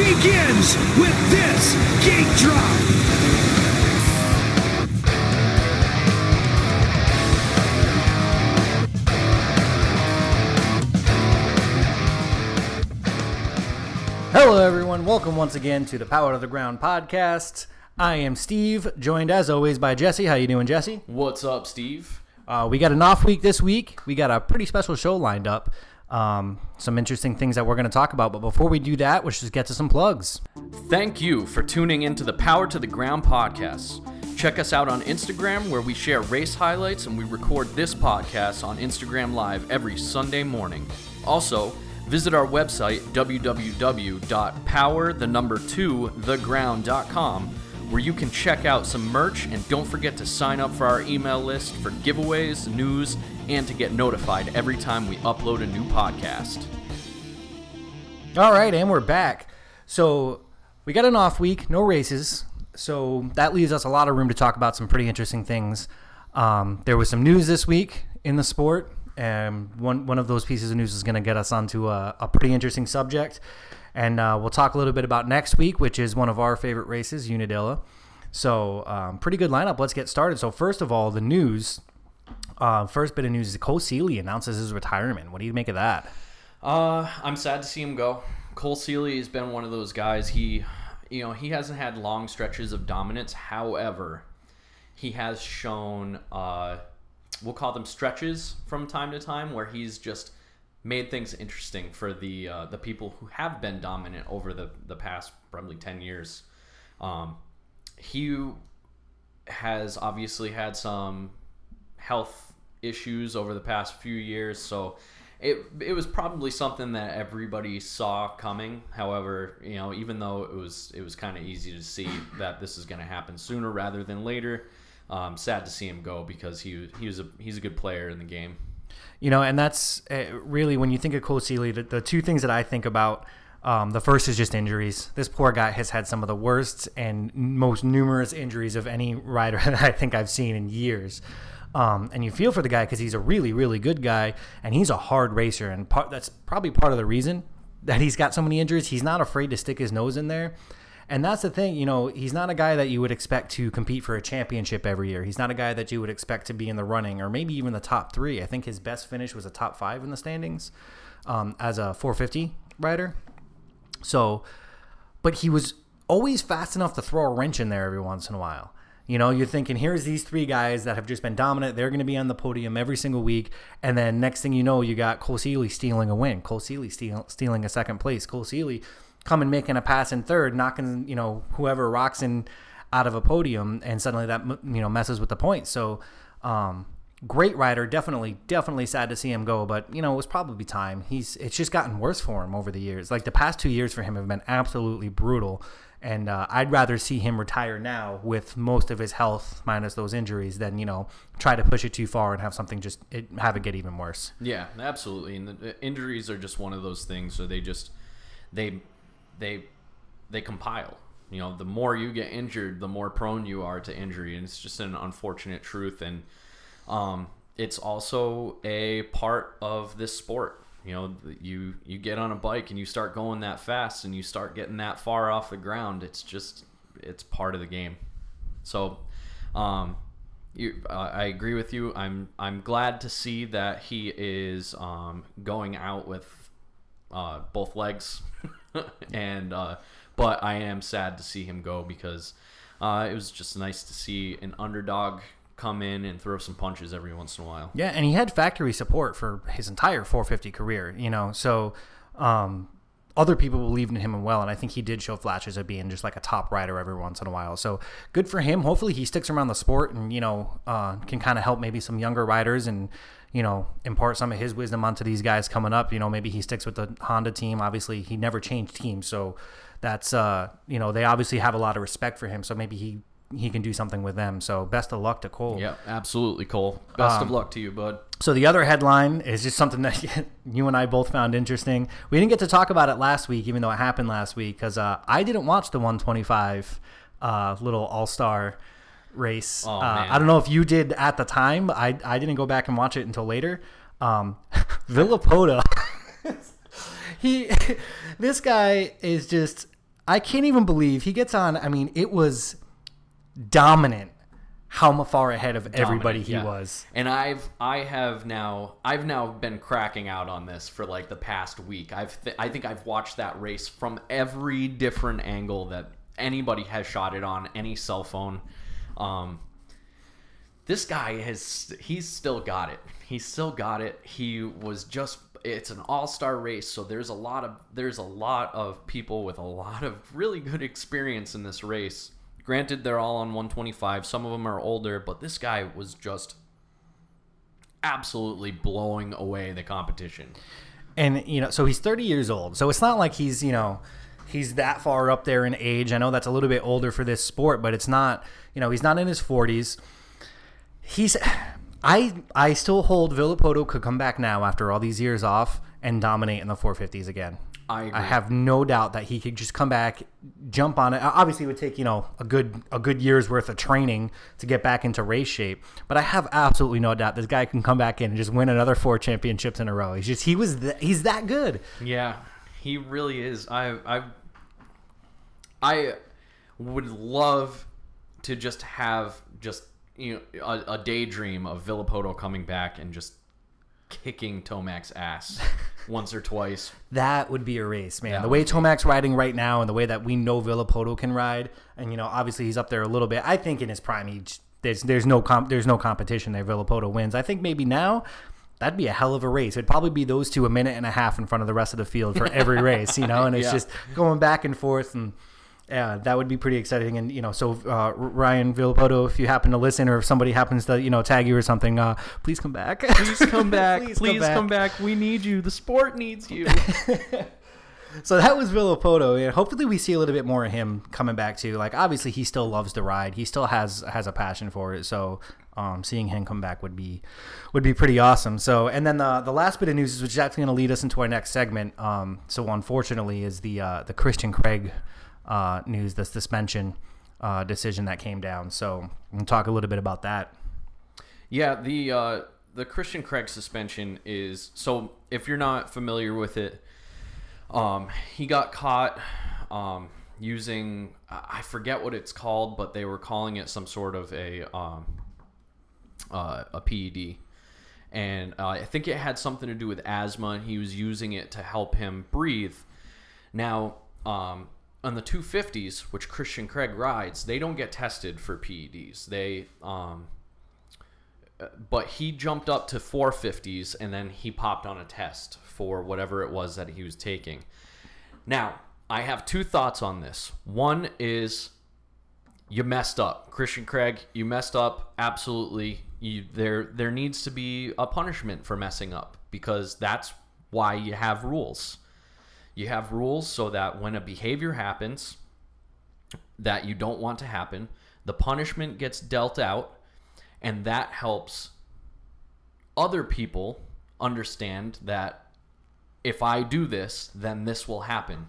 begins with this gate drop. Hello, everyone. Welcome once again to the Power of the Ground podcast. I am Steve, joined as always by Jesse. How you doing, Jesse? What's up, Steve? Uh, we got an off week this week. We got a pretty special show lined up um, some interesting things that we're going to talk about. But before we do that, let's just get to some plugs. Thank you for tuning in to the Power to the Ground podcast. Check us out on Instagram where we share race highlights and we record this podcast on Instagram Live every Sunday morning. Also, visit our website www.powerthenumber2theground.com where you can check out some merch and don't forget to sign up for our email list for giveaways, news, and to get notified every time we upload a new podcast. All right, and we're back. So we got an off week, no races. So that leaves us a lot of room to talk about some pretty interesting things. Um, there was some news this week in the sport, and one one of those pieces of news is going to get us onto a, a pretty interesting subject. And uh, we'll talk a little bit about next week, which is one of our favorite races, Unadilla. So um, pretty good lineup. Let's get started. So first of all, the news. Uh, first bit of news is Cole Seely announces his retirement. What do you make of that? Uh, I'm sad to see him go. Cole Seely has been one of those guys. He, you know, he hasn't had long stretches of dominance. However, he has shown, uh, we'll call them stretches from time to time, where he's just made things interesting for the uh, the people who have been dominant over the the past probably ten years. Um, he has obviously had some health issues over the past few years, so it it was probably something that everybody saw coming. However, you know, even though it was it was kind of easy to see that this is going to happen sooner rather than later. Um, sad to see him go because he he was a he's a good player in the game. You know, and that's uh, really when you think of Cole Seely, the, the two things that I think about. Um, the first is just injuries. This poor guy has had some of the worst and most numerous injuries of any rider that I think I've seen in years. Um, and you feel for the guy because he's a really, really good guy, and he's a hard racer, and part, that's probably part of the reason that he's got so many injuries. He's not afraid to stick his nose in there, and that's the thing. You know, he's not a guy that you would expect to compete for a championship every year. He's not a guy that you would expect to be in the running or maybe even the top three. I think his best finish was a top five in the standings um, as a 450 rider. So, but he was always fast enough to throw a wrench in there every once in a while. You know, you're thinking, here's these three guys that have just been dominant. They're going to be on the podium every single week. And then next thing you know, you got Cole Seely stealing a win. Cole Seely steal, stealing a second place. Cole Seely coming making a pass in third, knocking, you know, whoever rocks in out of a podium. And suddenly that, you know, messes with the points. So, um, great rider. Definitely, definitely sad to see him go. But, you know, it was probably time. He's, it's just gotten worse for him over the years. Like the past two years for him have been absolutely brutal. And uh, I'd rather see him retire now with most of his health minus those injuries than you know try to push it too far and have something just it, have it get even worse. Yeah, absolutely. And the, the injuries are just one of those things. So they just they they they compile. You know, the more you get injured, the more prone you are to injury, and it's just an unfortunate truth. And um, it's also a part of this sport you know you you get on a bike and you start going that fast and you start getting that far off the ground it's just it's part of the game so um you, uh, I agree with you. I'm I'm glad to see that he is um, going out with uh, both legs, and uh, but I am sad to see him go because uh, it was just nice to see an underdog come in and throw some punches every once in a while. Yeah, and he had factory support for his entire 450 career, you know. So um, other people believed in him and well, and I think he did show flashes of being just like a top rider every once in a while. So good for him. Hopefully he sticks around the sport and you know uh, can kind of help maybe some younger riders and you know impart some of his wisdom onto these guys coming up. You know maybe he sticks with the Honda team. Obviously he never changed teams, so that's uh, you know they obviously have a lot of respect for him. So maybe he he can do something with them. So best of luck to Cole. Yeah, absolutely, Cole. Best Um, of luck to you, bud. So the other headline is just something that you and I both found interesting. We didn't get to talk about it last week, even though it happened last week, because uh, I didn't watch the 125 uh, little All Star race. Oh, uh. I don't know if you did at the time. I I didn't go back and watch it until later. Um, Villopoto, he, this guy is just I can't even believe he gets on. I mean, it was dominant how far ahead of everybody Dominant, he yeah. was. And I've I have now I've now been cracking out on this for like the past week. I've th- I think I've watched that race from every different angle that anybody has shot it on any cell phone. Um, this guy has he's still got it. He's still got it. He was just it's an all-star race, so there's a lot of there's a lot of people with a lot of really good experience in this race. Granted, they're all on 125. Some of them are older, but this guy was just absolutely blowing away the competition. and you know so he's 30 years old so it's not like he's you know he's that far up there in age i know that's a little bit older for this sport but it's not you know he's not in his 40s he's i i still hold Villopoto could come back now after all these years off and dominate in the 450s again I agree. I have no doubt that he could just come back, jump on it. Obviously, it would take you know a good a good year's worth of training to get back into race shape. But I have absolutely no doubt this guy can come back in and just win another four championships in a row. He's just he was th- he's that good. Yeah, he really is. I I I would love to just have just you know a, a daydream of Villopoto coming back and just kicking Tomac's ass once or twice. That would be a race, man. That the way. Tomac's riding right now, and the way that we know Villopoto can ride, and you know, obviously he's up there a little bit. I think in his prime, he there's there's no comp, there's no competition there. Villopoto wins. I think maybe now. That'd be a hell of a race. It'd probably be those two a minute and a half in front of the rest of the field for every race, you know, and it's Yeah. just going back and forth and yeah, that would be pretty exciting. And you know, so uh, Ryan Villopoto, if you happen to listen, or if somebody happens to you know tag you or something, uh, please come back. Please come back. Please Please, come come, back. back. We need you. The sport needs you. So that was Villopoto, and hopefully we see a little bit more of him coming back too. Like obviously he still loves to ride, he still has has a passion for it. So um, seeing him come back would be would be pretty awesome. So and then the the last bit of news, which is actually going to lead us into our next segment. Um, so unfortunately, is the uh, the Christian Craig uh, news, the suspension uh, decision that came down. So we'll talk a little bit about that. Yeah, the uh, the Christian Craig suspension is so. If you're not familiar with it, um, he got caught um, using I forget what it's called, but they were calling it some sort of a um, uh, a PED, and uh, I think it had something to do with asthma. And he was using it to help him breathe. Now, um, on the 250s, which Christian Craig rides, they don't get tested for PEDs. They um, but he jumped up to 450s and then he popped on a test for whatever it was that he was taking. Now, I have two thoughts on this. One is you messed up. Christian Craig, you messed up absolutely. You there there needs to be a punishment for messing up because that's why you have rules. You have rules so that when a behavior happens that you don't want to happen, the punishment gets dealt out and that helps other people understand that if I do this, then this will happen.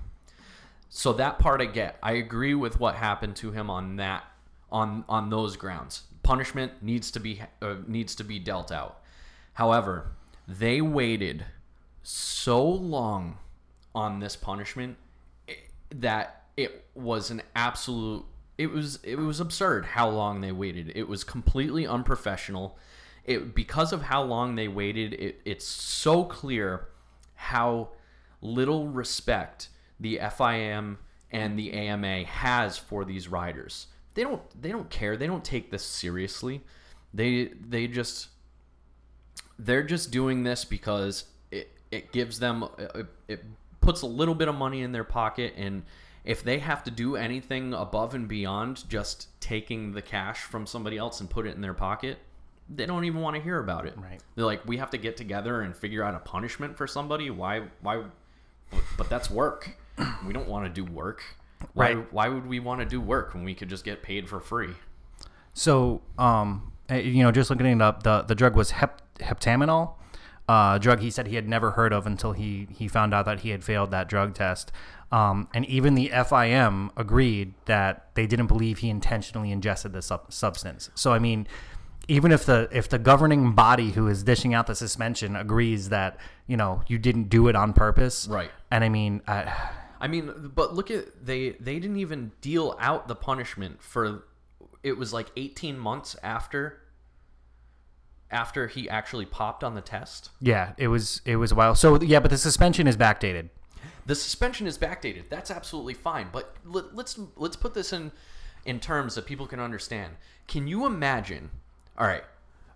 So that part I get. I agree with what happened to him on that on on those grounds. Punishment needs to be uh, needs to be dealt out. However, they waited so long on this punishment that it was an absolute it was it was absurd how long they waited. It was completely unprofessional. It because of how long they waited, it, it's so clear how little respect the FIM and the AMA has for these riders. They don't they don't care. They don't take this seriously. They they just they're just doing this because it it gives them it, it puts a little bit of money in their pocket and if they have to do anything above and beyond just taking the cash from somebody else and put it in their pocket they don't even want to hear about it. Right. they're like we have to get together and figure out a punishment for somebody? Why why but, that's work. We don't want to do work. Why, Right. why would we want to do work when we could just get paid for free? So, um, eh, you know, just looking it up, the the drug was hep, heptaminol, uh, drug he said he had never heard of until he he found out that he had failed that drug test. Um, and even the FIM agreed that they didn't believe he intentionally ingested this sub- substance. So, I mean, even if the if the governing body who is dishing out the suspension agrees that you know you didn't do it on purpose, Right. And I mean, I, I mean, but look at they they didn't even deal out the punishment for it was like 18 months after after he actually popped on the test. Yeah, it was it was a while. So yeah, but the suspension is backdated. The suspension is backdated. That's absolutely fine. But let, let's let's put this in in terms that people can understand. Can you imagine? All right,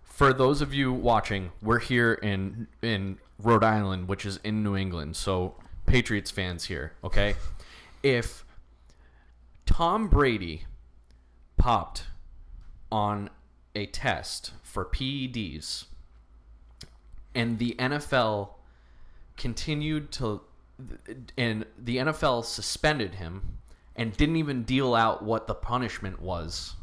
for those of you watching, we're here in in Rhode Island, which is in New England. So Patriots fans here, okay? If Tom Brady popped on a test for PEDs and the NFL continued to and the NFL suspended him and didn't even deal out what the punishment was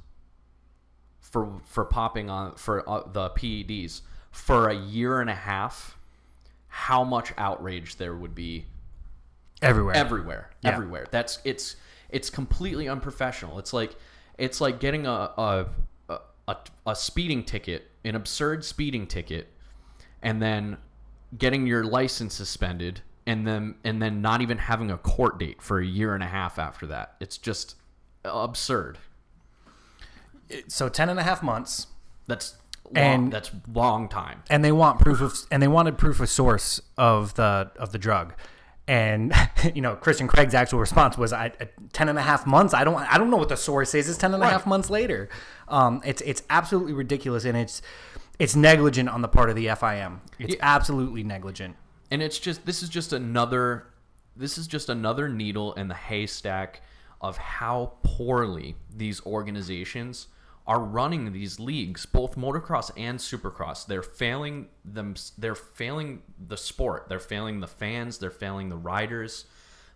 for for popping on for uh, the PEDs for a year and a half how much outrage there would be Everywhere. everywhere. Yeah. everywhere. That's it's it's completely unprofessional. It's like it's like getting a a, a a speeding ticket an absurd speeding ticket and then getting your license suspended and then and then not even having a court date for a year and a half after that. It's just absurd. So 10 and a half months. That's long, And- that's long time. and they want proof of and they wanted proof of source of the of the drug and you know christian craig's actual response was I, at 10 and a half months? I don't i don't know what the source is. It's 10 and a half months later. Um, it's it's absolutely ridiculous and it's it's negligent on the part of the fim it's Yeah. absolutely negligent. and it's just this is just another this is just another needle in the haystack of how poorly these organizations are running these leagues both motocross and supercross. They're failing them they're failing the sport. They're failing the fans. They're failing the riders.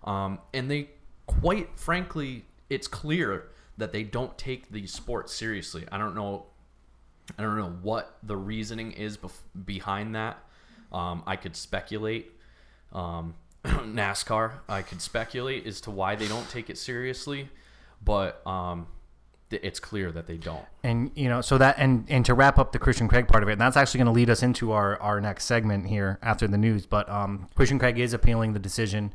Um, and they quite frankly it's clear that they don't take these sports seriously. I don't know I don't know what the reasoning is bef- behind that. Um, I could speculate. Um, NASCAR, I could speculate as to why they don't take it seriously, but um, it's clear that they don't. and you know so that and and to wrap up the christian craig part of it and that's actually going to lead us into our our next segment here after the news but um christian craig is appealing the decision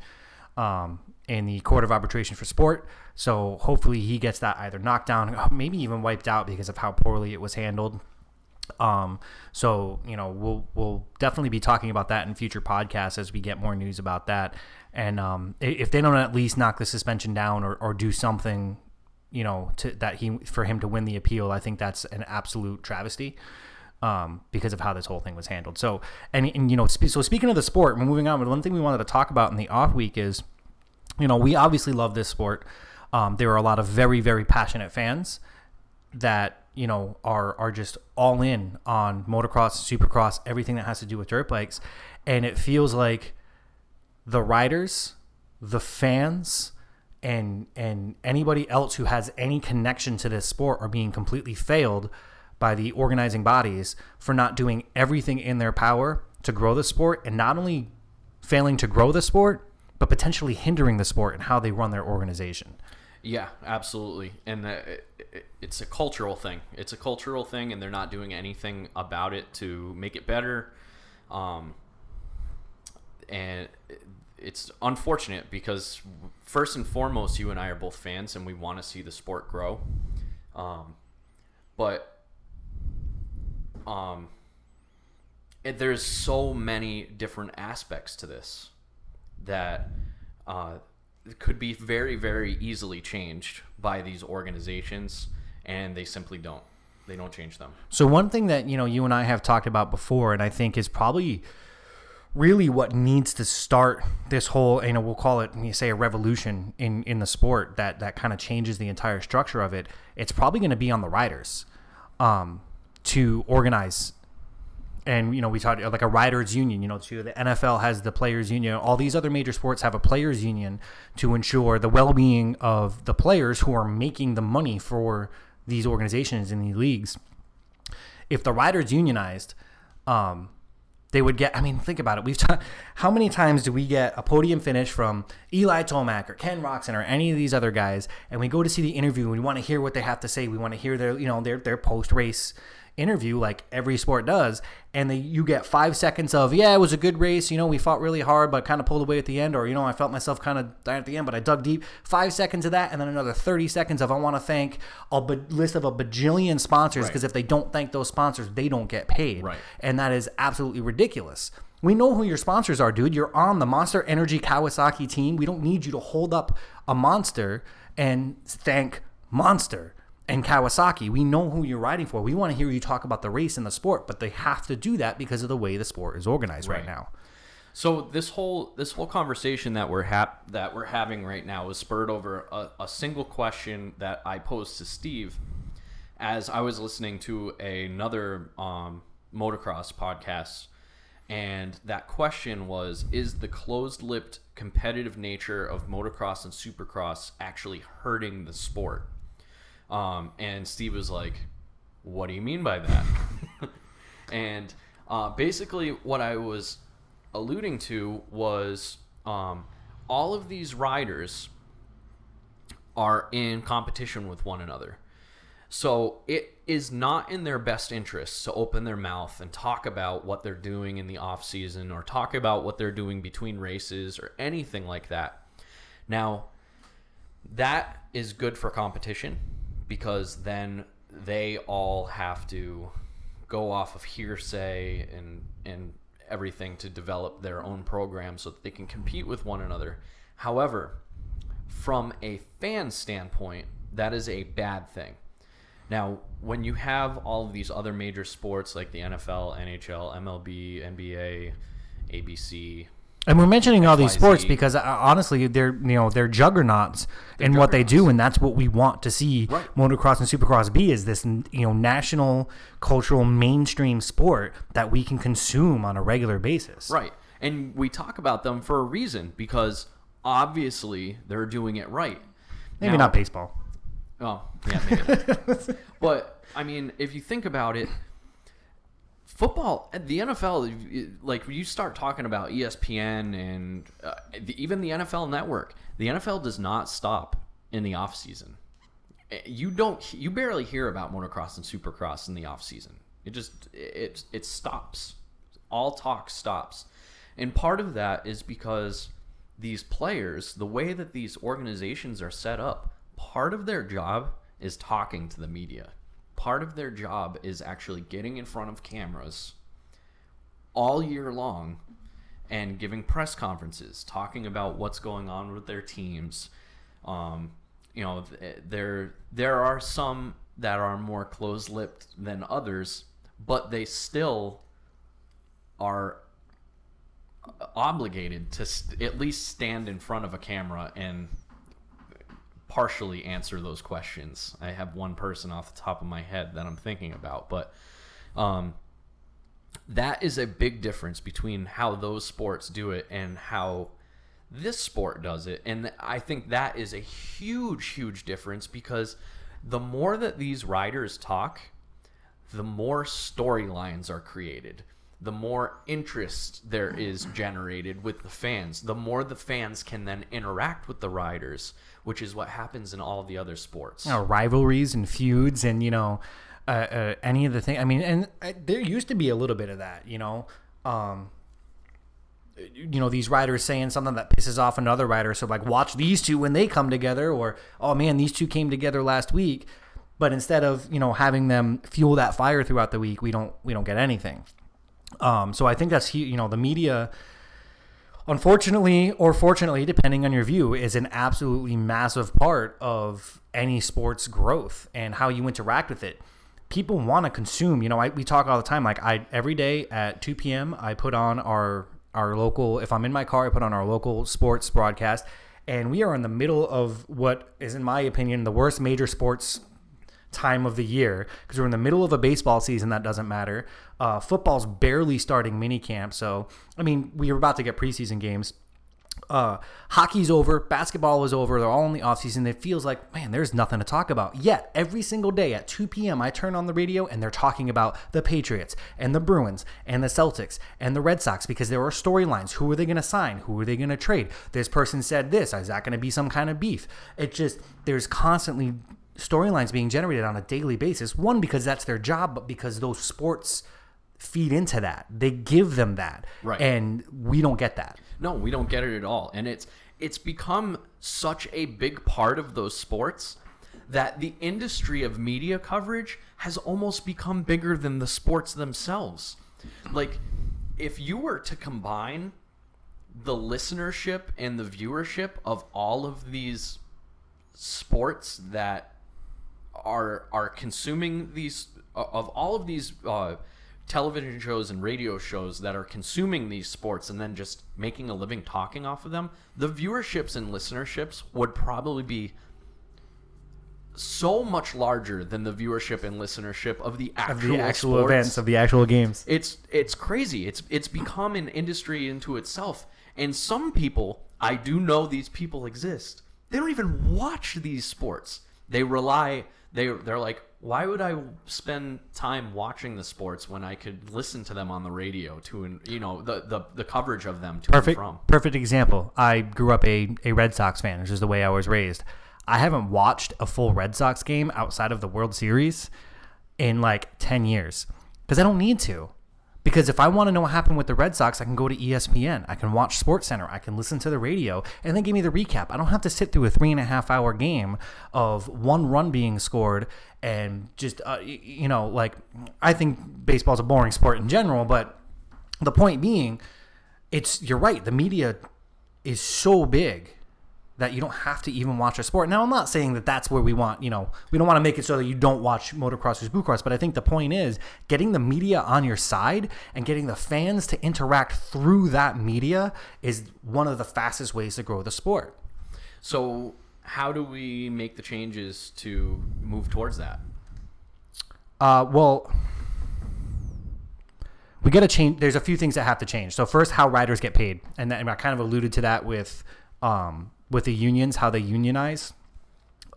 um in the court of arbitration for sport so hopefully he gets that either knocked down or maybe even wiped out because of how poorly it was handled um, so you know we'll we'll definitely be talking about that in future podcasts as we get more news about that. And um, if they don't at least knock the suspension down or, or do something, you know, to that he for him to win the appeal, I think that's an absolute travesty. Um, because of how this whole thing was handled. So, and, and you know, spe- so speaking of the sport, we're moving on. One thing we wanted to talk about in the off week is, you know, we obviously love this sport. Um, there are a lot of very, very passionate fans that you know are are just all in on motocross, supercross, everything that has to do with dirt bikes, and it feels like the riders, the fans, and and anybody else who has any connection to this sport are being completely failed by the organizing bodies for not doing everything in their power to grow the sport and not only failing to grow the sport but potentially hindering the sport and how they run their organization. Yeah, absolutely. And it, it's a cultural thing. It's a cultural thing, and they're not doing anything about it to make it better. Um, and it's unfortunate because, first and foremost, you and I are both fans, and we want to see the sport grow. Um, but um, it, there's so many different aspects to this that uh, could be very, very easily changed by these organizations, and they simply don't. They don't change them. So one thing that you know you and I have talked about before, and I think is probably really what needs to start this whole you know we'll call it you say a revolution in in the sport that that kind of changes the entire structure of it. It's probably going to be on the riders um, to organize. And you know we talked like a riders union. You know, to the NFL has the players union. All these other major sports have a players union to ensure the well-being of the players who are making the money for these organizations in these leagues if the riders unionized, um, they would get. I mean, think about it. We've how many times do we get a podium finish from Eli Tomac or Ken Roczen or any of these other guys, and we go to see the interview and we want to hear what they have to say. We want to hear their, you know, their their post race, interview like every sport does and they, you get five seconds of yeah it was a good race you know we fought really hard but kind of pulled away at the end or you know i felt myself kind of dying at the end but i dug deep five seconds of that and then another 30 seconds of i want to thank a b- list of a bajillion sponsors Right. because if they don't thank those sponsors they don't get paid Right. and that is absolutely ridiculous we know who your sponsors are, dude. You're on the Monster Energy Kawasaki team. We don't need you to hold up a monster and thank Monster and Kawasaki. We know who you're riding for. We want to hear you talk about the race and the sport, but they have to do that because of the way the sport is organized right, Right. now. So this whole this whole conversation that we're hap- that we're having right now is spurred over a, a single question that I posed to Steve as I was listening to another um, motocross podcast, and that question was: Is the closed-lipped competitive nature of motocross and supercross actually hurting the sport? Um, and Steve was like, "What do you mean by that?" and uh, basically, what I was alluding to was um, all of these riders are in competition with one another. So it is not in their best interest to open their mouth and talk about what they're doing in the off season or talk about what they're doing between races or anything like that. Now, that is good for competition because then they all have to go off of hearsay and and everything to develop their own program so that they can compete with one another. However, from a fan standpoint, that is a bad thing. Now, when you have all of these other major sports like the NFL, NHL, MLB, NBA, ABC, And we're mentioning all these sports because uh, honestly, they're you know they're juggernauts in what they do, and that's what we want to see Right. motocross and supercross be is this you know national cultural mainstream sport that we can consume on a regular basis. Right. And we talk about them for a reason because obviously they're doing it right. Maybe Now- not baseball. Oh, yeah, maybe. but I mean, if you think about it, football, the NFL, like you start talking about ESPN and uh, the, even the NFL Network, the NFL does not stop in the off season. Eh, You don't, you barely hear about motocross and supercross in the off season. It just, it, it stops. All talk stops. And part of that is because these players, the way that these organizations are set up, part of their job is talking to the media. Part of their job is actually getting in front of cameras all year long and giving press conferences, talking about what's going on with their teams. Um, you know, there there are some that are more close-lipped than others, but they still are obligated to st- at least stand in front of a camera and partially answer those questions. I have one person off the top of my head that I'm thinking about, but um, that is a big difference between how those sports do it and how this sport does it. And I think that is a huge, huge difference because the more that these riders talk, the more storylines are created, the more interest there is generated with the fans, the more the fans can then interact with the riders, which is what happens in all the other sports. you know, rivalries and feuds and you know uh, uh, any of the thing. I mean, and uh, there used to be a little bit of that, you know. Um, you know these riders saying something that pisses off another rider so like watch these two when they come together or oh man these two came together last week but instead of you know having them fuel that fire throughout the week we don't we don't get anything um, so i think that's you know the media unfortunately or fortunately depending on your view is an absolutely massive part of any sport's growth and how you interact with it. People want to consume you know I, we talk all the time like i every day at 2 p.m i put on our our local if i'm in my car i put on our local sports broadcast and we are in the middle of what is in my opinion the worst major sports time of the year because we're in the middle of a baseball season that doesn't matter. Uh, football's barely starting mini camp, so I mean we are about to get preseason games. Uh, hockey's over, basketball is over. They're all in the off season. It feels like man, there's nothing to talk about. Yet every single day at 2 p.m., I turn on the radio and they're talking about the Patriots and the Bruins and the Celtics and the Red Sox because there are storylines. Who are they going to sign? Who are they going to trade? This person said this. Is that going to be some kind of beef? It just there's constantly storylines being generated on a daily basis. One because that's their job, but because those sports feed into that. They give them that. Right. And we don't get that. No, we don't get it at all. And it's it's become such a big part of those sports that the industry of media coverage has almost become bigger than the sports themselves. Like if you were to combine the listenership and the viewership of all of these sports that are are consuming these of all of these uh, television shows and radio shows that are consuming these sports and then just making a living talking off of them, the viewerships and listenerships would probably be so much larger than the viewership and listenership of the actual, Of the actual sports. events, of the actual games. It's it's crazy. It's it's become an industry into itself. And some people, I do know these people exist. They don't even watch these sports. They rely they they're like, why would I spend time watching the sports when I could listen to them on the radio to and you know the the, the coverage of them to perfect and from. perfect example. I grew up a, a Red Sox fan, which is the way I was raised. I haven't watched a full Red Sox game outside of the World Series in like 10 years because I don't need to. Because if I want to know what happened with the Red Sox, I can go to ESPN. I can watch Sports Center. I can listen to the radio and then give me the recap. I don't have to sit through a three and a half hour game of one run being scored and just, uh, you know, like, I think baseball's a boring sport in general, but the point being, it's you're right. The media is so big that you don't have to even watch a sport. Now, I'm not saying that that's where we want. You know, we don't want to make it so that you don't watch motocross or bluecross. But I think the point is getting the media on your side and getting the fans to interact through that media is one of the fastest ways to grow the sport. So how do we make the changes to move towards that? Uh, well, we got to change. There's a few things that have to change. So first, how riders get paid, and, that, and I kind of alluded to that with um, with the unions, how they unionize.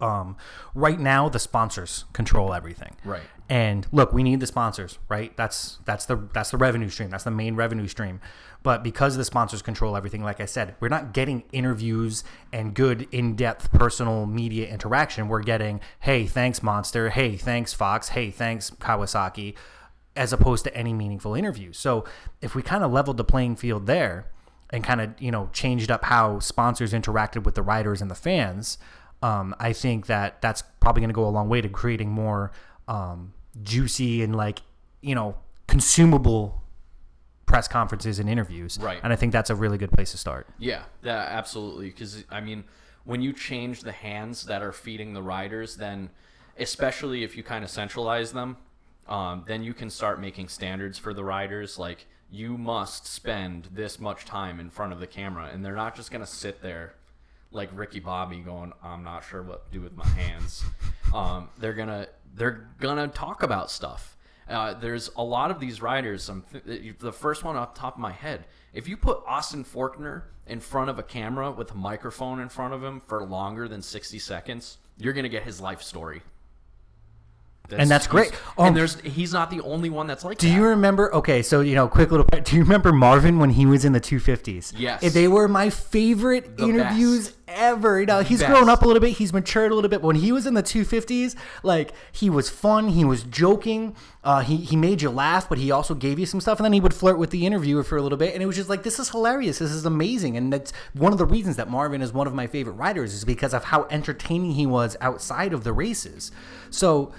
Um, right now, the sponsors control everything. Right. And look, we need the sponsors, right? That's that's the that's the revenue stream. That's the main revenue stream. But because the sponsors control everything, like I said, we're not getting interviews and good in-depth personal media interaction. We're getting, hey, thanks Monster, hey, thanks Fox, hey, thanks Kawasaki, as opposed to any meaningful interviews. So if we kind of leveled the playing field there and kind of you know changed up how sponsors interacted with the riders and the fans, um, I think that that's probably going to go a long way to creating more um, juicy and like you know consumable press conferences and interviews. Right. And I think that's a really good place to start. Yeah, that absolutely. Because I mean, when you change the hands that are feeding the riders, then especially if you kind of centralize them, um, then you can start making standards for the riders. Like you must spend this much time in front of the camera, and they're not just gonna sit there like Ricky Bobby going, "I'm not sure what to do with my hands." um, they're gonna they're gonna talk about stuff. Uh, there's a lot of these riders. Th- the first one off the top of my head, if you put Austin Forkner in front of a camera with a microphone in front of him for longer than 60 seconds, you're gonna get his life story. And that's great. Um, and there's he's not the only one that's like Do that. you remember? Okay, so you know, quick little. Do you remember Marvin when he was in the 250s? Yes. They were my favorite The interviews best. ever. You know, he's Best. grown up a little bit. He's matured a little bit. But when he was in the 250s, like he was fun. He was joking. Uh, he he made you laugh, but he also gave you some stuff. And then he would flirt with the interviewer for a little bit, and it was just like, this is hilarious. This is amazing. And that's one of the reasons that Marvin is one of my favorite writers is because of how entertaining he was outside of the races. So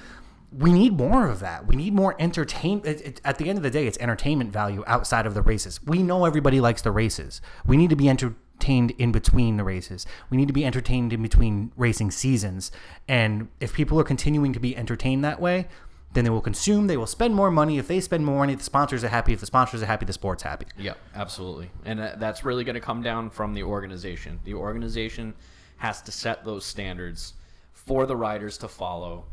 we need more of that. We need more entertainment. At the end of the day, it's entertainment value outside of the races. We know everybody likes the races. We need to be entertained in between the races. We need to be entertained in between racing seasons. And if people are continuing to be entertained that way, then they will consume. They will spend more money. If they spend more money, the sponsors are happy. If the sponsors are happy, the sport's happy. Yeah, absolutely. And that's really going to come down from the organization. The organization has to set those standards for the riders to follow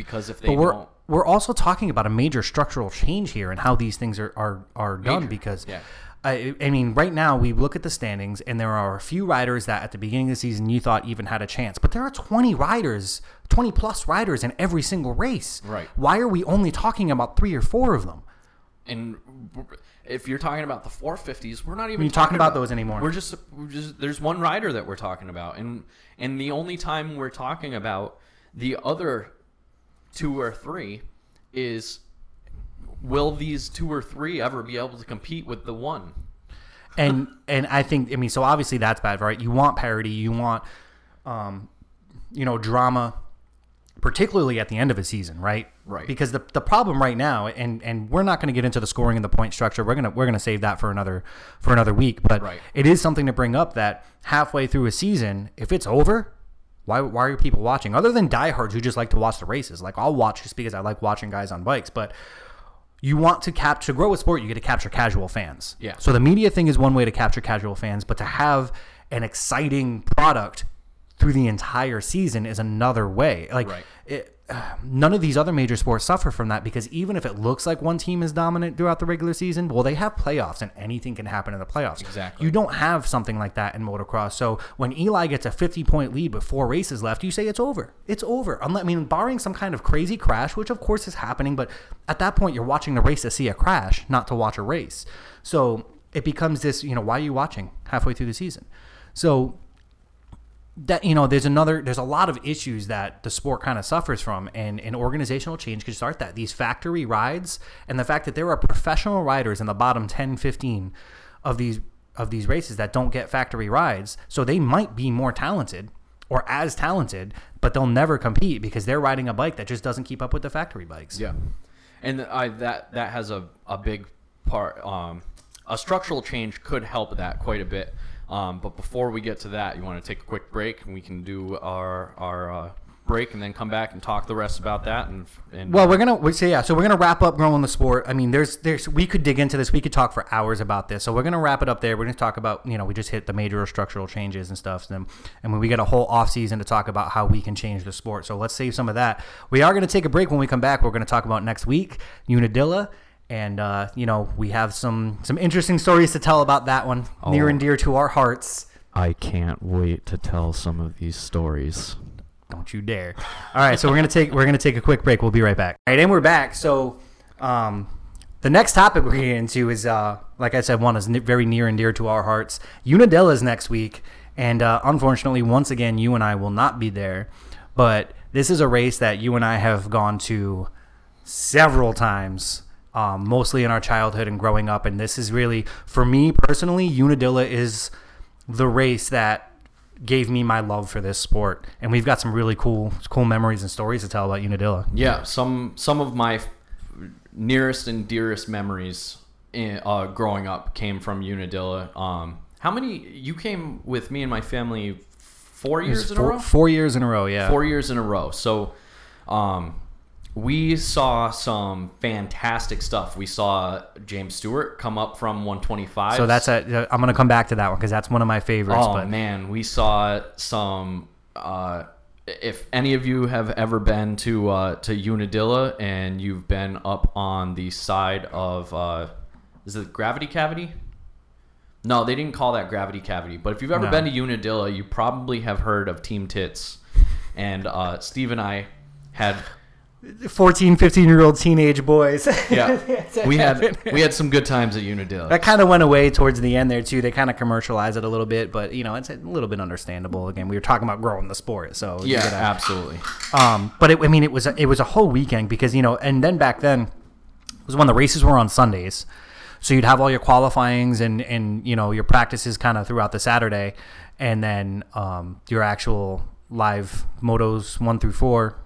because if they But we're don't, we're also talking about a major structural change here and how these things are are, are done Major, because yeah. I, I mean right now we look at the standings and there are a few riders that at the beginning of the season you thought even had a chance but there are 20 riders 20 plus riders in every single race Right. why are we only talking about three or four of them and if you're talking about the 450s, we're not even We're talking about those anymore. We're just, we're just there's one rider that we're talking about, and and the only time we're talking about The other two or three is will these two or three ever be able to compete with the one? and and I think I mean so obviously that's bad, right? You want parody, you want um, you know drama, particularly at the end of a season, right? Right. Because the, the problem right now, and and we're not going to get into the scoring and the point structure. We're gonna we're gonna save that for another for another week. But Right. it is something to bring up that halfway through a season, if it's over. Why, why are people watching? Other than diehards who just like to watch the races, like I'll watch just because I like watching guys on bikes. But you want to cap to grow a sport you get to capture casual fans Yeah. so the media thing is one way to capture casual fans but to have an exciting product through the entire season is another way like Right. it, none of these other major sports suffer from that because even if it looks like one team is dominant throughout the regular season well they have playoffs and anything can happen in the playoffs. Exactly. you don't have something like that in motocross. So when eli gets a 50 point lead with four races left you say it's over. It's over. Unless, i mean barring some kind of crazy crash which of course is happening but at that point you're watching the race to see a crash not to watch a race. So it becomes this you know why are you watching halfway through the season? So that you know there's another there's a lot of issues that the sport kind of suffers from and an organizational change could start that these factory rides and the fact that there are professional riders in the bottom 10 15 of these of these races that don't get factory rides so they might be more talented or as talented but they'll never compete because they're riding a bike that just doesn't keep up with the factory bikes Yeah, and I that that has a, a big part. Um, a structural change could help that quite a bit. Um, but before we get to that, you want to take a quick break, and we can do our our uh, break, and then come back and talk the rest about that. And, and Well, we're gonna we say yeah. So we're gonna wrap up growing the sport. I mean, there's there's we could dig into this. We could talk for hours about this. So we're gonna wrap it up there. We're gonna talk about you know we just hit the major structural changes and stuff. And and when we get a whole off season to talk about how we can change the sport. So let's save some of that. We are gonna take a break. When we come back, we're gonna talk about next week Unadilla. And uh, you know we have some some interesting stories to tell about that one, near and dear to our hearts. I can't wait to tell some of these stories. Don't you dare. All right, so we're gonna take we're gonna take a quick break. We'll be right back. All right, and we're back. So, um, the next topic we're getting into is, uh, like I said, one is very near and dear to our hearts. Unadilla is next week, and uh, unfortunately, once again, you and I will not be there. But this is a race that you and I have gone to several times, um, mostly in our childhood and growing up. And this is really, for me personally, Unadilla is the race that gave me my love for this sport. And we've got some really cool, cool memories and stories to tell about Unadilla. Yeah, some some of my nearest and dearest memories in, uh, growing up came from Unadilla. Um, how many you came with me and my family? Four years in a row. four years in a row, yeah. Four years in a row. So, um, we saw some fantastic stuff. We saw James Stewart come up from 125. So that's a. I'm gonna come back to that one because that's one of my favorites. Oh but man, we saw some. Uh, if any of you have ever been to uh, to Unadilla and you've been up on the side of uh, is it Gravity Cavity? No, they didn't call that Gravity Cavity. But if you've ever No. been to Unadilla, you probably have heard of Team Tits. And uh, Steve and I had 14, 15 year old teenage boys. yeah we had we had some good times at Unadilla. that kind of went away towards the end there too. They kind of commercialized it a little bit, but you know it's a little bit understandable. Again, we were talking about growing the sport, so Yeah, gotta- absolutely. Um, but it, I mean, it was a, it was a whole weekend because you know, and then back then it was when the races were on Sundays, so you'd have all your qualifyings and and you know your practices kind of throughout the Saturday, and then um, your actual live motos one through four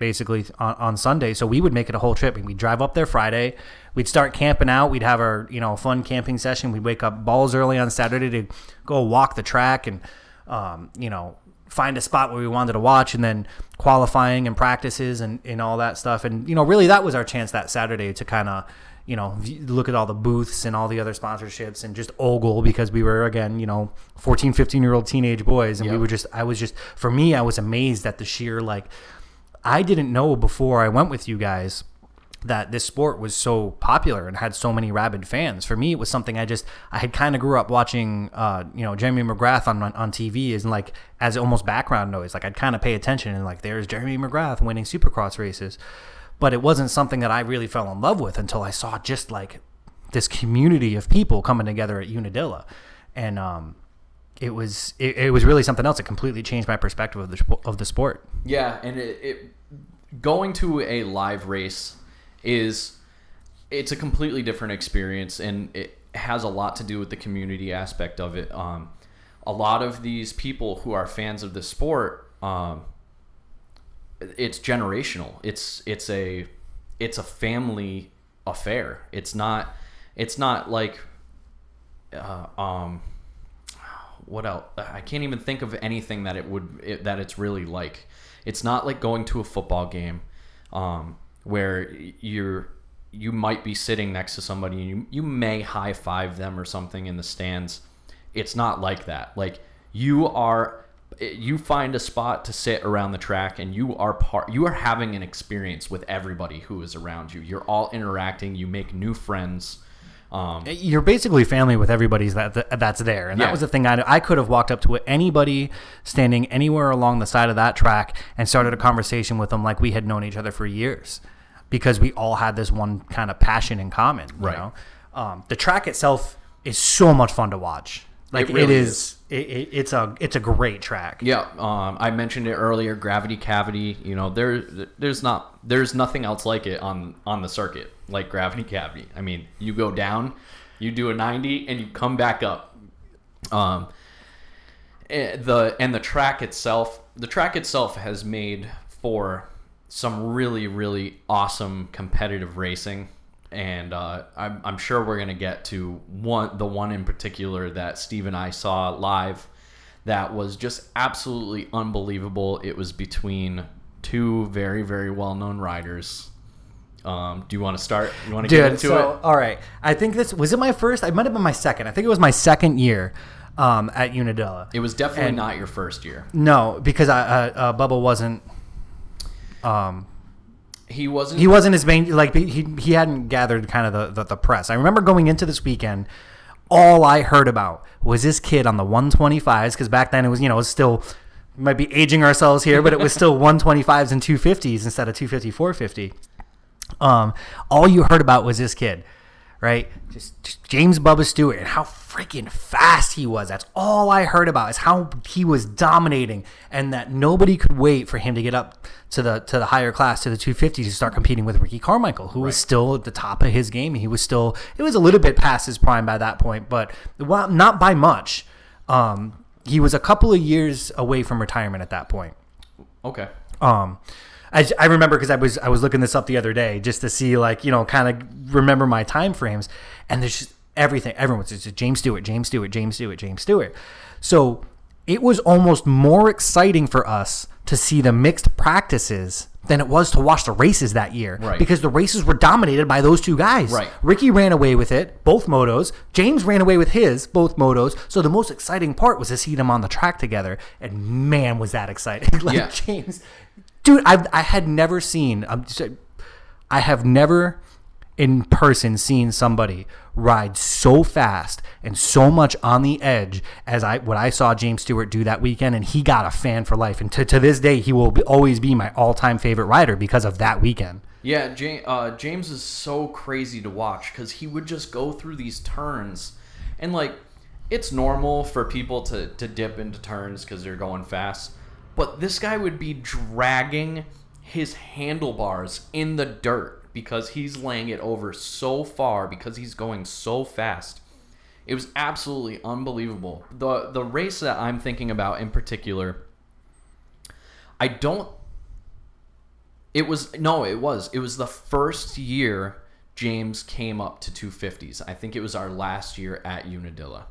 basically on, on Sunday. So we would make it a whole trip. We'd drive up there Friday. We'd start camping out. We'd have our you know fun camping session. We'd wake up balls early on Saturday to go walk the track and um, you know find a spot where we wanted to watch and then qualifying and practices and, and all that stuff. And you know really that was our chance that Saturday to kind of you know look at all the booths and all the other sponsorships and just ogle because we were again you know 14 15 year old teenage boys and we Yep. were just i was just for me i was amazed at the sheer like I didn't know before I went with you guys that this sport was so popular and had so many rabid fans. For me, it was something I just I had kind of grew up watching, uh, you know, Jeremy McGrath on on TV as like as almost background noise. Like I'd kind of pay attention and like there's Jeremy McGrath winning Supercross races, but it wasn't something that I really fell in love with until I saw just like this community of people coming together at Unadilla, and um, it was it, it was really something else. It completely changed my perspective of the of the sport. Yeah, and it, it going to a live race is it's a completely different experience, and it has a lot to do with the community aspect of it. Um, a lot of these people who are fans of the sport, um, it's generational. It's it's a it's a family affair. It's not it's not like uh, um what else? I can't even think of anything that it would it, that it's really like. It's not like going to a football game, um, where you're you might be sitting next to somebody and you you may high five them or something in the stands. It's not like that. Like you are you find a spot to sit around the track and you are part you are having an experience with everybody who is around you you're all interacting you make new friends um, You're basically family with everybody's that, that that's there, and that was the thing. I I could have walked up to anybody standing anywhere along the side of that track and started a conversation with them like we had known each other for years, because we all had this one kind of passion in common. You Right. know? um, the track itself is so much fun to watch. Like It really it is. It, it, it's a it's a great track. Yeah, um, I mentioned it earlier. Gravity Cavity. You know, there, there's not, there's nothing else like it on on the circuit like Gravity Cavity. I mean, you go down, you do a 90, and you come back up. Um, eh, the and the track itself, the track itself has made for some really, really awesome competitive racing. And uh, I'm, I'm sure we're gonna get to one, the one in particular that Steve and I saw live that was just absolutely unbelievable. It was between two very, very well known riders. Um, do you want to start? You want to get into so it? all right. I think this was it. My first. I might have been my second. I think it was my second year um, at Unadilla. It was definitely and- not your first year. No, because I, uh, uh, Bubba wasn't. Um, He wasn't. he wasn't his main like he he hadn't gathered kind of the, the the press. I remember going into this weekend, all I heard about was this kid on the 125s because back then it was you know it was still might be aging ourselves here, but it was still 125s and 250s instead of 250 450. Um, all you heard about was this kid, right? Just, just James Bubba Stewart and how freaking fast he was. That's all I heard about is how he was dominating, and that nobody could wait for him to get up to the to the higher class to the 250 to start competing with Ricky Carmichael, who was still at the top of his game. He was still it was a little bit past his prime by that point, but well, not by much. Um, he was a couple of years away from retirement at that point. okay. Um, I, I remember because I was I was looking this up the other day just to see like you know kind of remember my time frames, and there's just everything. Everyone's just James Stewart, James Stewart, James Stewart, James Stewart. So it was almost more exciting for us to see the mixed practices than it was to watch the races that year Right. because the races were dominated by those two guys. Right. Ricky ran away with it, both motos. James ran away with his, both motos. So the most exciting part was to see them on the track together. And man, was that exciting! like Yeah. James, dude, I I had never seen. Just, I have never in person seen somebody ride so fast and so much on the edge as I what I saw James Stewart do that weekend, and he got a fan for life. And to, to this day, he will be, always be my all time favorite rider because of that weekend. Yeah, James, uh, James is so crazy to watch because he would just go through these turns, and like it's normal for people to to dip into turns because they're going fast, but this guy would be dragging his handlebars in the dirt because he's laying it over so far because he's going so fast. It was absolutely unbelievable. the The race that I'm thinking about in particular, I don't it was no, it was. It was the first year James came up to 250s. I think it was our last year at Unadilla.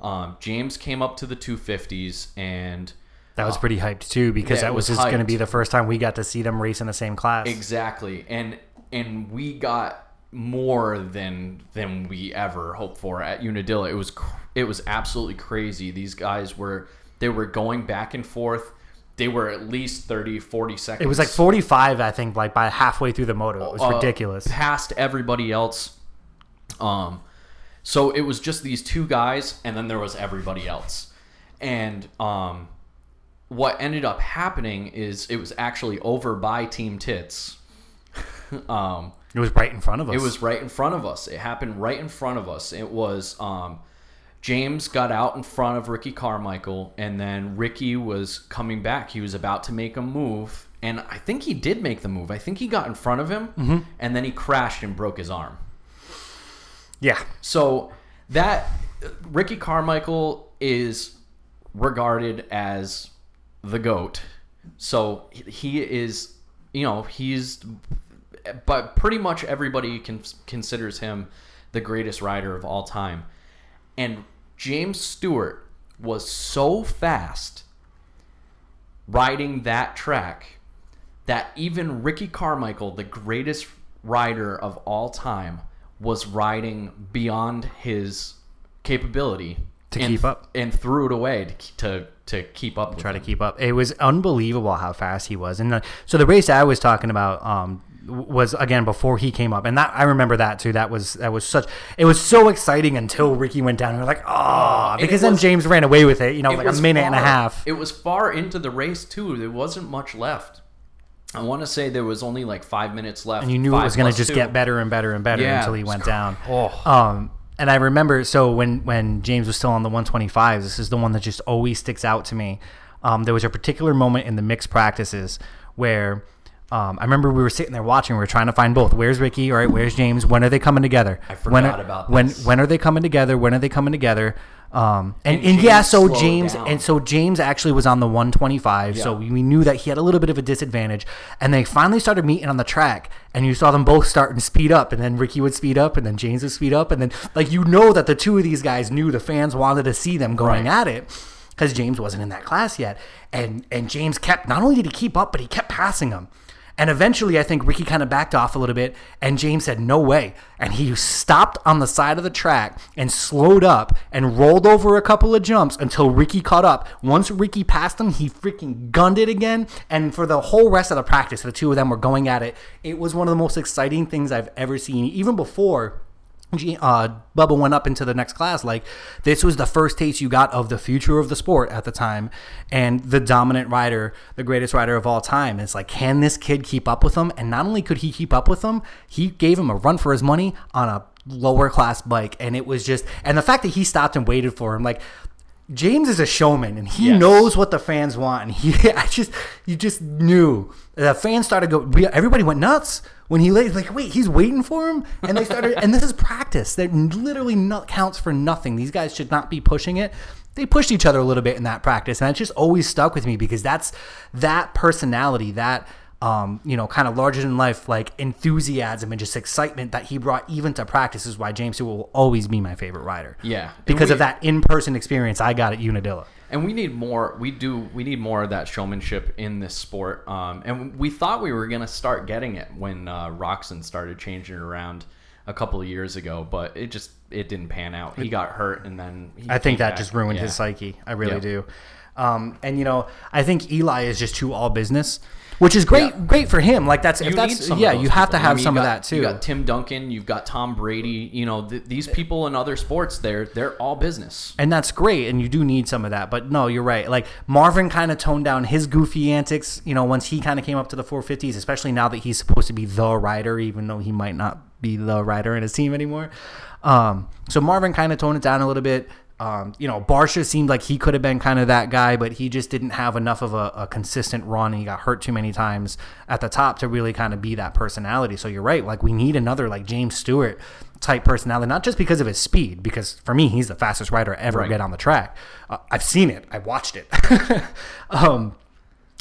Um, James came up to the 250s and That was pretty hyped too because Yeah, that was, was just going to be the first time we got to see them race in the same class. exactly and and we got more than than we ever hoped for at Unadilla. It was it was absolutely crazy. These guys were they were going back and forth. They were at least 30 40 seconds. It was like 45, I think, like by halfway through the moto. It was uh, ridiculous. past everybody else. Um, so it was just these two guys, and then there was everybody else. And um, what ended up happening is it was actually over by Team Tits. um, It was right in front of us. it was right in front of us. It happened right in front of us. It was um, James got out in front of Ricky Carmichael, and then Ricky was coming back. He was about to make a move, and I think he did make the move. I think he got in front of him, Mm-hmm. and then he crashed and broke his arm. Yeah. So that Ricky Carmichael is regarded as the goat. So he is, you know, he's, but pretty much everybody can, considers him the greatest rider of all time. And James Stewart was so fast riding that track that even Ricky Carmichael, the greatest rider of all time, was riding beyond his capability To and- keep up. and threw it away to to, to keep up. Try to keep up. It was unbelievable how fast he was. And the, so the race I was talking about um, was again before he came up, and that I remember that too. That was that was such. It was so exciting until Ricky went down. And we are like, oh, because then was- James ran away with it. You know, It like a minute and a half. It was far into the race too. There wasn't much left. I want to say there was only like five minutes left. and you knew it was going to just two. get better and better and better Yeah, until he went cr- down. Oh. Um, and I remember, so when when James was still on the 125s, this is the one that just always sticks out to me. Um, there was a particular moment in the mixed practices where um, I remember we were sitting there watching. We were trying to find both. Where's Ricky? All right, where's James? When are they coming together? I when forgot are, about when when are they coming together? When are they coming together? Um, and, And and, yeah, so James down. and so James actually was on the 125, so we we knew that he had a little bit of a disadvantage. And they finally started meeting on the track, and you saw them both starting to speed up. And then Ricky would speed up, and then James would speed up, and then like you know that the two of these guys knew the fans wanted to see them going Right. at it because James wasn't in that class yet. And and James kept not only did he keep up, but he kept passing them. And eventually, I think Ricky kind of backed off a little bit, and James said, No way. And he stopped on the side of the track and slowed up and rolled over a couple of jumps until Ricky caught up. Once Ricky passed him, he freaking gunned it again. And for the whole rest of the practice, the two of them were going at it. It was one of the most exciting things I've ever seen, even before. Uh, Bubba went up into the next class. Like this was the first taste you got of the future of the sport at the time, and the dominant rider, the greatest rider of all time. It's like, can this kid keep up with him? And not only could he keep up with him, he gave him a run for his money on a lower class bike, and it was just, and the fact that he stopped and waited for him, like. James is a showman and he Yes. knows what the fans want. And he, I just, you just knew the fans started go. Everybody went nuts when he laid. Like, wait, he's waiting for him, and they started. and this is practice. That literally not counts for nothing. These guys should not be pushing it. They pushed each other a little bit in that practice, and that just always stuck with me because that's that personality, that um, you know, kind of larger than life, like enthusiasm and just excitement that he brought even to practice is why James Stewart will always be my favorite rider. Yeah. Because we- of that in-person experience I got at Unadilla. And we need more. We do. We need more of that showmanship in this sport. Um, and we thought we were gonna start getting it when uh, Roczen started changing it around a couple of years ago, but it just it didn't pan out. He got hurt, and then he I think that back. just ruined Yeah. his psyche. I really Yep. do. Um, and you know, I think Eli is just too all business, which is great. Yeah. Great for him. Like that's if that's yeah, you have to people. I have mean, some you of that too. You got Tim Duncan. You've got Tom Brady. You know th- these people in other sports. They're they're all business. and that's great and you do need some of that but no you're right like marvin kind of toned down his goofy antics you know once he kind of came up to the 450s especially now that he's supposed to be the rider even though he might not be the rider in his team anymore um, so marvin kind of toned it down a little bit um, you know, Barcia seemed like he could have been kind of that guy, but he just didn't have enough of a, a consistent run. And he got hurt too many times at the top to really kind of be that personality. So you're right. Like we need another like James Stewart type personality, not just because of his speed, because for me he's the fastest rider ever Right. get on the track. Uh, I've seen it. I've watched it. um,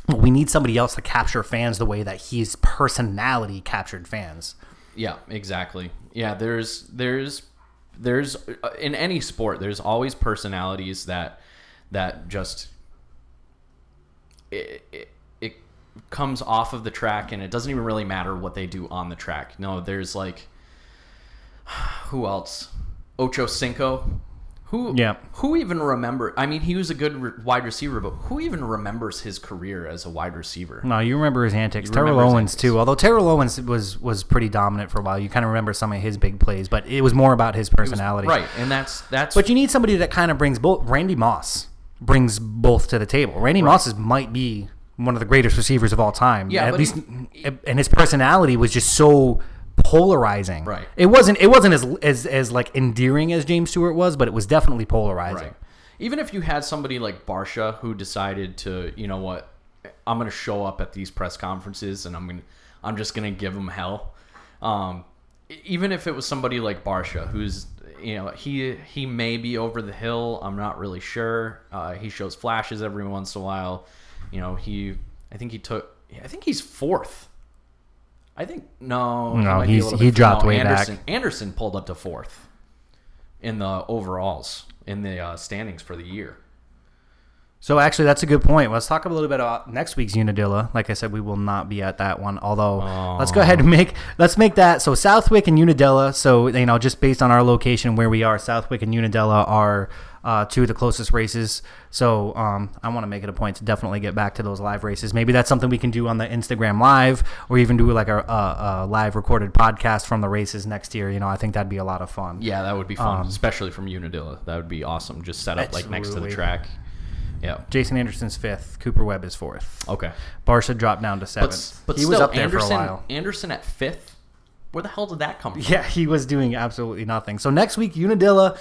but we need somebody else to capture fans the way that his personality captured fans. Yeah, exactly. Yeah, there's there's there's uh, in any sport there's always personalities that that just it, it, it comes off of the track and it doesn't even really matter what they do on the track. No, there's like who else? Ocho Cinco. Who Yeah. who even remember I mean he was a good re- wide receiver but who even remembers his career as a wide receiver? No, you remember his antics. You Terrell Owens too. Although Terrell Owens was was pretty dominant for a while. You kind of remember some of his big plays, but it was more about his personality. Right, and that's that's But you need somebody that kind of brings both. Randy Moss brings both to the table. Randy Moss is, might be one of the greatest receivers of all time. Yeah, at least, and his personality was just so polarizing. Right. It wasn't. It wasn't as as as like endearing as James Stewart was, but it was definitely polarizing. Right. Even if you had somebody like Barcia who decided to, you know what, I'm going to show up at these press conferences and I'm going to I'm just going to give them hell. Um, even if it was somebody like Barcia who's you know, he he may be over the hill, I'm not really sure. Uh, he shows flashes every once in a while. You know, he I think he took I think he's fourth. I think no, No, might he's- he bit- dropped way Anderson, back. Anderson pulled up to fourth in the overalls in the uh, standings for the year. So actually, that's a good point. Let's talk a little bit about next week's Unadilla. Like I said, we will not be at that one. Although, let's go ahead and make let's make that so Southwick and Unadilla. So you know, just based on our location where we are, Southwick and Unadilla are uh, two of the closest races. So um, I want to make it a point to definitely get back to those live races. Maybe that's something we can do on the Instagram live, or even do like a, a, a live recorded podcast from the races next year. You know, I think that'd be a lot of fun. Yeah, that would be fun, especially from Unadilla. That would be awesome. Just set up like next to the track. Yeah. Jason Anderson's fifth. Cooper Webb is fourth. Okay. Barcia dropped down to But, seventh. but he still, was up there Anderson, for a while. Anderson at fifth. Where the hell did that come from? Yeah, he was doing absolutely nothing. So next week, Unadilla,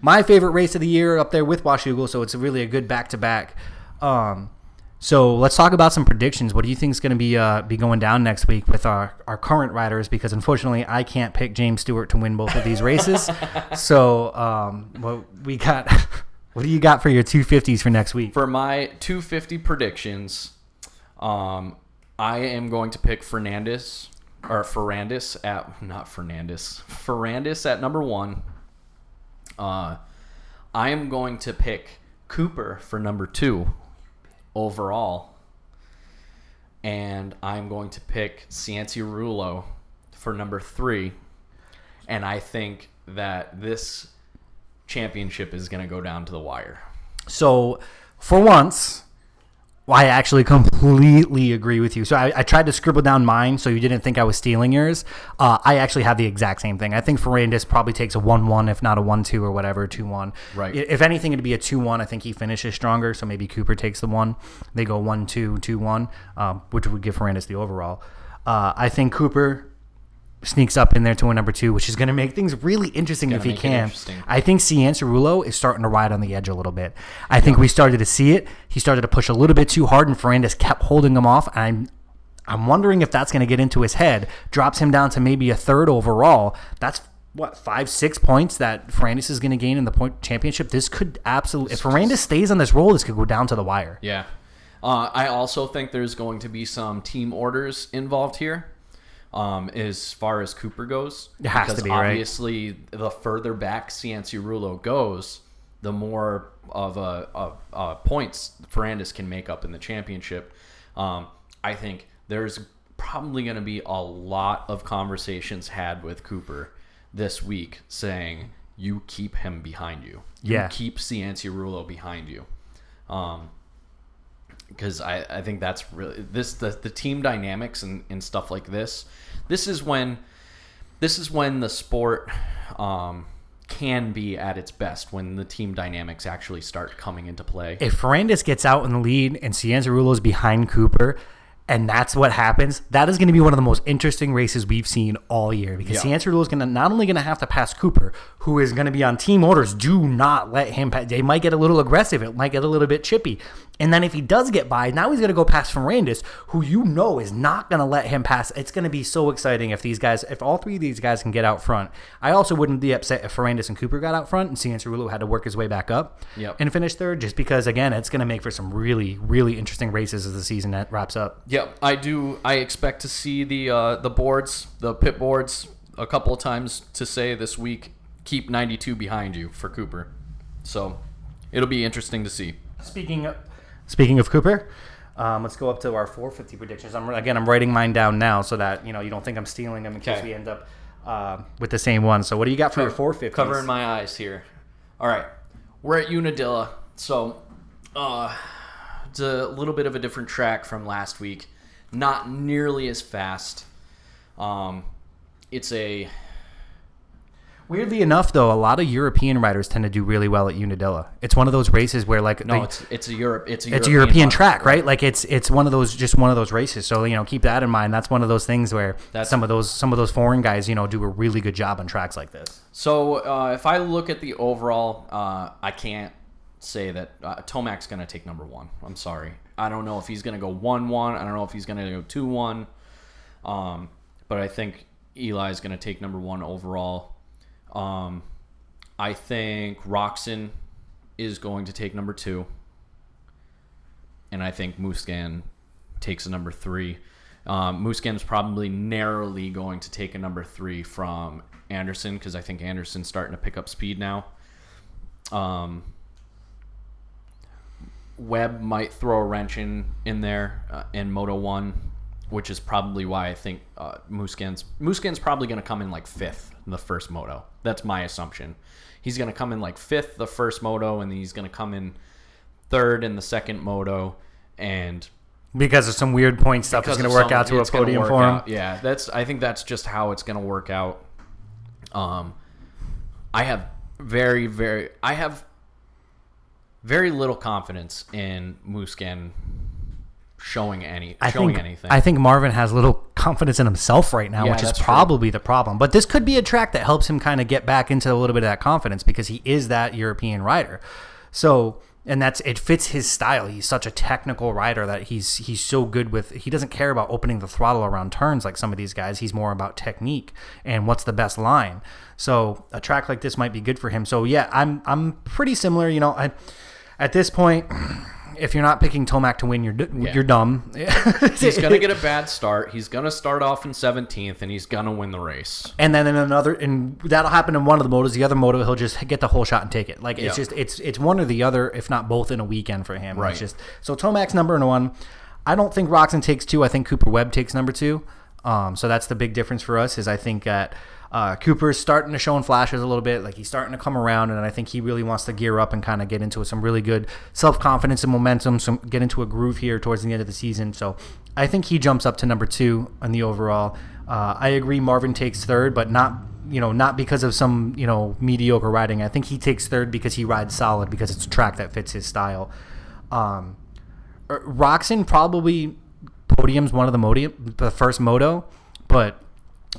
my favorite race of the year, up there with Washougal. So it's really a good back to back. Um, so let's talk about some predictions. What do you think is going to be uh, be going down next week with our, our current riders? Because unfortunately, I can't pick James Stewart to win both of these races. so um, what we got? What do you got for your two fifties for next week? For my 250 predictions, um, I am going to pick Fernandez or Ferrandis at not Fernandez. Ferrandis at number one. Uh, I am going to pick Cooper for number two overall. And I'm going to pick Cianciarulo for number three. And I think that this championship is going to go down to the wire. So, for once, I actually completely agree with you. So I, I tried to scribble down mine so you didn't think I was stealing yours. Uh, I actually have the exact same thing. I think Ferrandis probably takes a 1 1, if not a 1 2 or whatever, 2 1. Right. If anything, it'd be a 2 1. I think he finishes stronger. So maybe Cooper takes the 1. They go 1 2, 2 1, um, which would give Ferrandis the overall. Uh, I think Cooper sneaks up in there to a number two, which is going to make things really interesting if he can. I think Cianciarulo is starting to ride on the edge a little bit. I think we started to see it. He started to push a little bit too hard, and Ferrandis kept holding him off. And I'm, I'm wondering if that's going to get into his head, drops him down to maybe a third overall. That's what five, six points that Ferrandis is going to gain in the point championship. This could absolutely, if Ferrandis stays on this roll, this could go down to the wire. Yeah. Uh, I also think there's going to be some team orders involved here. Um, as far as Cooper goes, It has to because be, right? obviously the further back Cianciarulo goes, the more of a, of, uh, points Ferrandis can make up in the championship. Um, I think there's probably going to be a lot of conversations had with Cooper this week saying you keep him behind you. You Yeah. keep Cianciarulo behind you. Um, because I, I think that's really this the, the team dynamics and, and stuff like this this is when this is when the sport um, can be at its best when the team dynamics actually start coming into play if Ferrandis gets out in the lead and Cianciarulo's behind Cooper, and that's what happens, that is going to be one of the most interesting races we've seen all year because Yeah. Cianciarulo is going to not only going to have to pass Cooper, who is going to be on team orders. Do not let him. pass. They might get a little aggressive. It might get a little bit chippy. And then if he does get by, now he's going to go past Ferrandis, who you know is not going to let him pass. It's going to be so exciting if these guys, if all three of these guys can get out front. I also wouldn't be upset if Ferrandis and Cooper got out front and Cianciarulo had to work his way back up Yep. and finish third, just because again, it's going to make for some really, really interesting races as the season that wraps up. Yep, I do. I expect to see the uh, the boards, the pit boards, a couple of times to say this week. Keep 92 behind you for Cooper. So it'll be interesting to see. Speaking of, speaking of Cooper, um, let's go up to our 450 predictions. I'm again, I'm writing mine down now so that you know you don't think I'm stealing them in case Okay. we end up uh, with the same one. So what do you got for your 450? Covering my eyes here. All right, we're at Unadilla, so uh, it's a little bit of a different track from last week. Not nearly as fast. Um, it's a Weirdly enough, though, a lot of European riders tend to do really well at Unadilla. It's one of those races where, like, No, they- it's it's a Europe. It's a it's a European track, right? Like it's it's one of those just one of those races. So you know, keep that in mind. That's one of those things where That's- some of those some of those foreign guys, you know, do a really good job on tracks like this. So uh, if I look at the overall, uh, I can't say that uh, Tomac's going to take number one. I'm sorry. I don't know if he's going to go one one. I don't know if he's going to go two one. Um, but I think Eli's going to take number one overall. Um, I think Roczen is going to take number two. And I think Musquin takes a number three. Um, Musquin's probably narrowly going to take a number three from Anderson because I think Anderson's starting to pick up speed now. Um, Webb might throw a wrench in in there uh, in Moto One, which is probably why I think uh, Musquin's Musquin's probably going to come in like fifth in the first moto. That's my assumption. He's going to come in like fifth the first moto, and then he's going to come in third in the second moto, and Because of some weird point stuff is going to work some- out to a podium for him. out. Yeah, that's. I think that's just how it's going to work out. Um, I have very, very. I have very little confidence in Musquin showing any I showing think anything. I think Marvin has little confidence in himself right now, Yeah, which is that's true. probably the problem. But this could be a track that helps him kind of get back into a little bit of that confidence because he is that European rider. So and that's it fits his style. He's such a technical rider that he's he's so good with. He doesn't care about opening the throttle around turns like some of these guys. He's more about technique and what's the best line. So a track like this might be good for him. So yeah, I'm I'm pretty similar. You know, I at this point. If you're not picking Tomac to win, you're d- you're dumb. he's gonna get a bad start. He's gonna start off in seventeenth, and he's gonna win the race. and then in another and that'll happen in one of the motos the other moto he'll just get the whole shot and take it like it's Yeah. just it's it's one or the other if not both in a weekend for him Right. it's just so tomac's number one i don't think Roczen takes two i think cooper webb takes number two um, so that's the big difference for us is i think that uh, Cooper's starting to show in flashes a little bit, like he's starting to come around, and I think he really wants to gear up and kind of get into some really good self confidence and momentum, some get into a groove here towards the end of the season. So I think he jumps up to number two on the overall. Uh, I agree, Marvin takes third, but not you know not because of some you know mediocre riding. I think he takes third because he rides solid because it's a track that fits his style. Um, Roczen probably podiums one of the modi- the first moto, but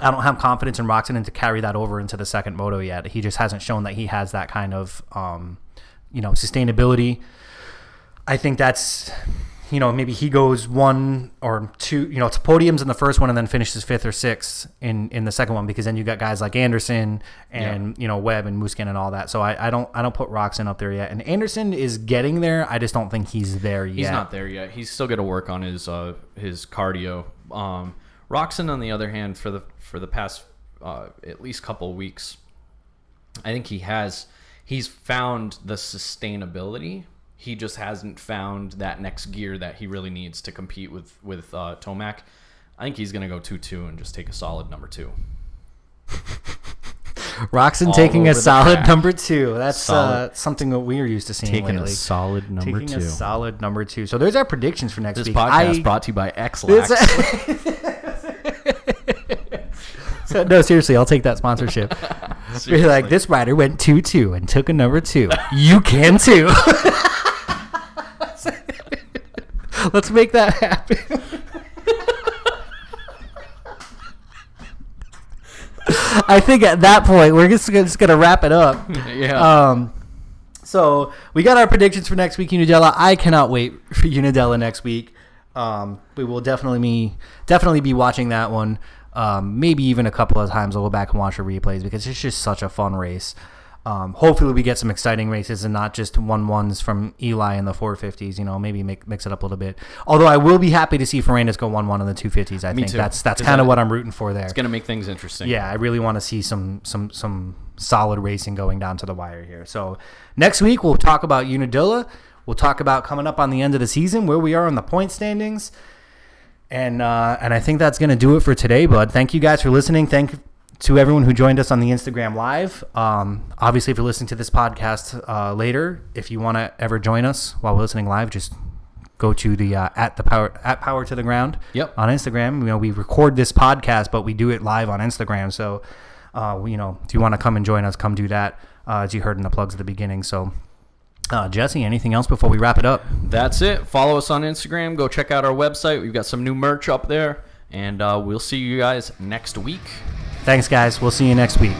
I don't have confidence in Roczen to carry that over into the second moto yet. He just hasn't shown that he has that kind of um, you know sustainability. I think that's you know maybe he goes one or two you know it's podiums in the first one and then finishes fifth or sixth in in the second one because then you got guys like Anderson and you know Webb and Musquin and all that. So I, I don't I don't put Roczen up there yet. And Anderson is getting there. I just don't think he's there yet. He's not there yet. He's still got to work on his uh, his cardio. Um, Roczen, on the other hand, for the for the past uh, at least couple weeks, I think he has he's found the sustainability. He just hasn't found that next gear that he really needs to compete with with uh, Tomac. I think he's gonna go two two and just take a solid number two. Roczen all taking a solid number two. That's uh, something that we are used to seeing Taking a solid number taking two. a solid number two. So there's our predictions for next This week. podcast I- brought to you by Ex-Lax. So, no, seriously, I'll take that sponsorship. You're like, this rider went 2 2 and took a number two. You can too. Let's make that happen. I think at that point, we're just, gonna- just going to wrap it up. yeah. Um, so we got our predictions for next week, Unadilla. I cannot wait for Unadilla next week. Um, we will definitely be definitely be watching that one. Um, maybe even a couple of times I'll go back and watch the replays because it's just such a fun race. Um, hopefully we get some exciting races and not just one ones from Eli in the 450s. You know, maybe make, mix it up a little bit. Although I will be happy to see Ferrandis go one one in the 250s. I Me think too. that's that's kind of what I'm rooting for there. it's gonna make things interesting. Yeah, I really want to see some some some solid racing going down to the wire here. So next week we'll talk about Unadilla. We'll talk about coming up on the end of the season where we are on the point standings. And uh, and I think that's gonna do it for today, bud. Thank you guys for listening. Thank to everyone who joined us on the Instagram live. Um, obviously, if you're listening to this podcast uh, later, if you want to ever join us while we're listening live, just go to the uh, at the power at power to the ground Yep. on Instagram. You know, we record this podcast, but we do it live on Instagram. So uh, you know, if you want to come and join us, come do that. Uh, as you heard in the plugs at the beginning. So, uh, Jesse, anything else before we wrap it up? That's it. Follow us on Instagram. Go check out our website. We've got some new merch up there. And uh, we'll see you guys next week. Thanks, guys. We'll see you next week.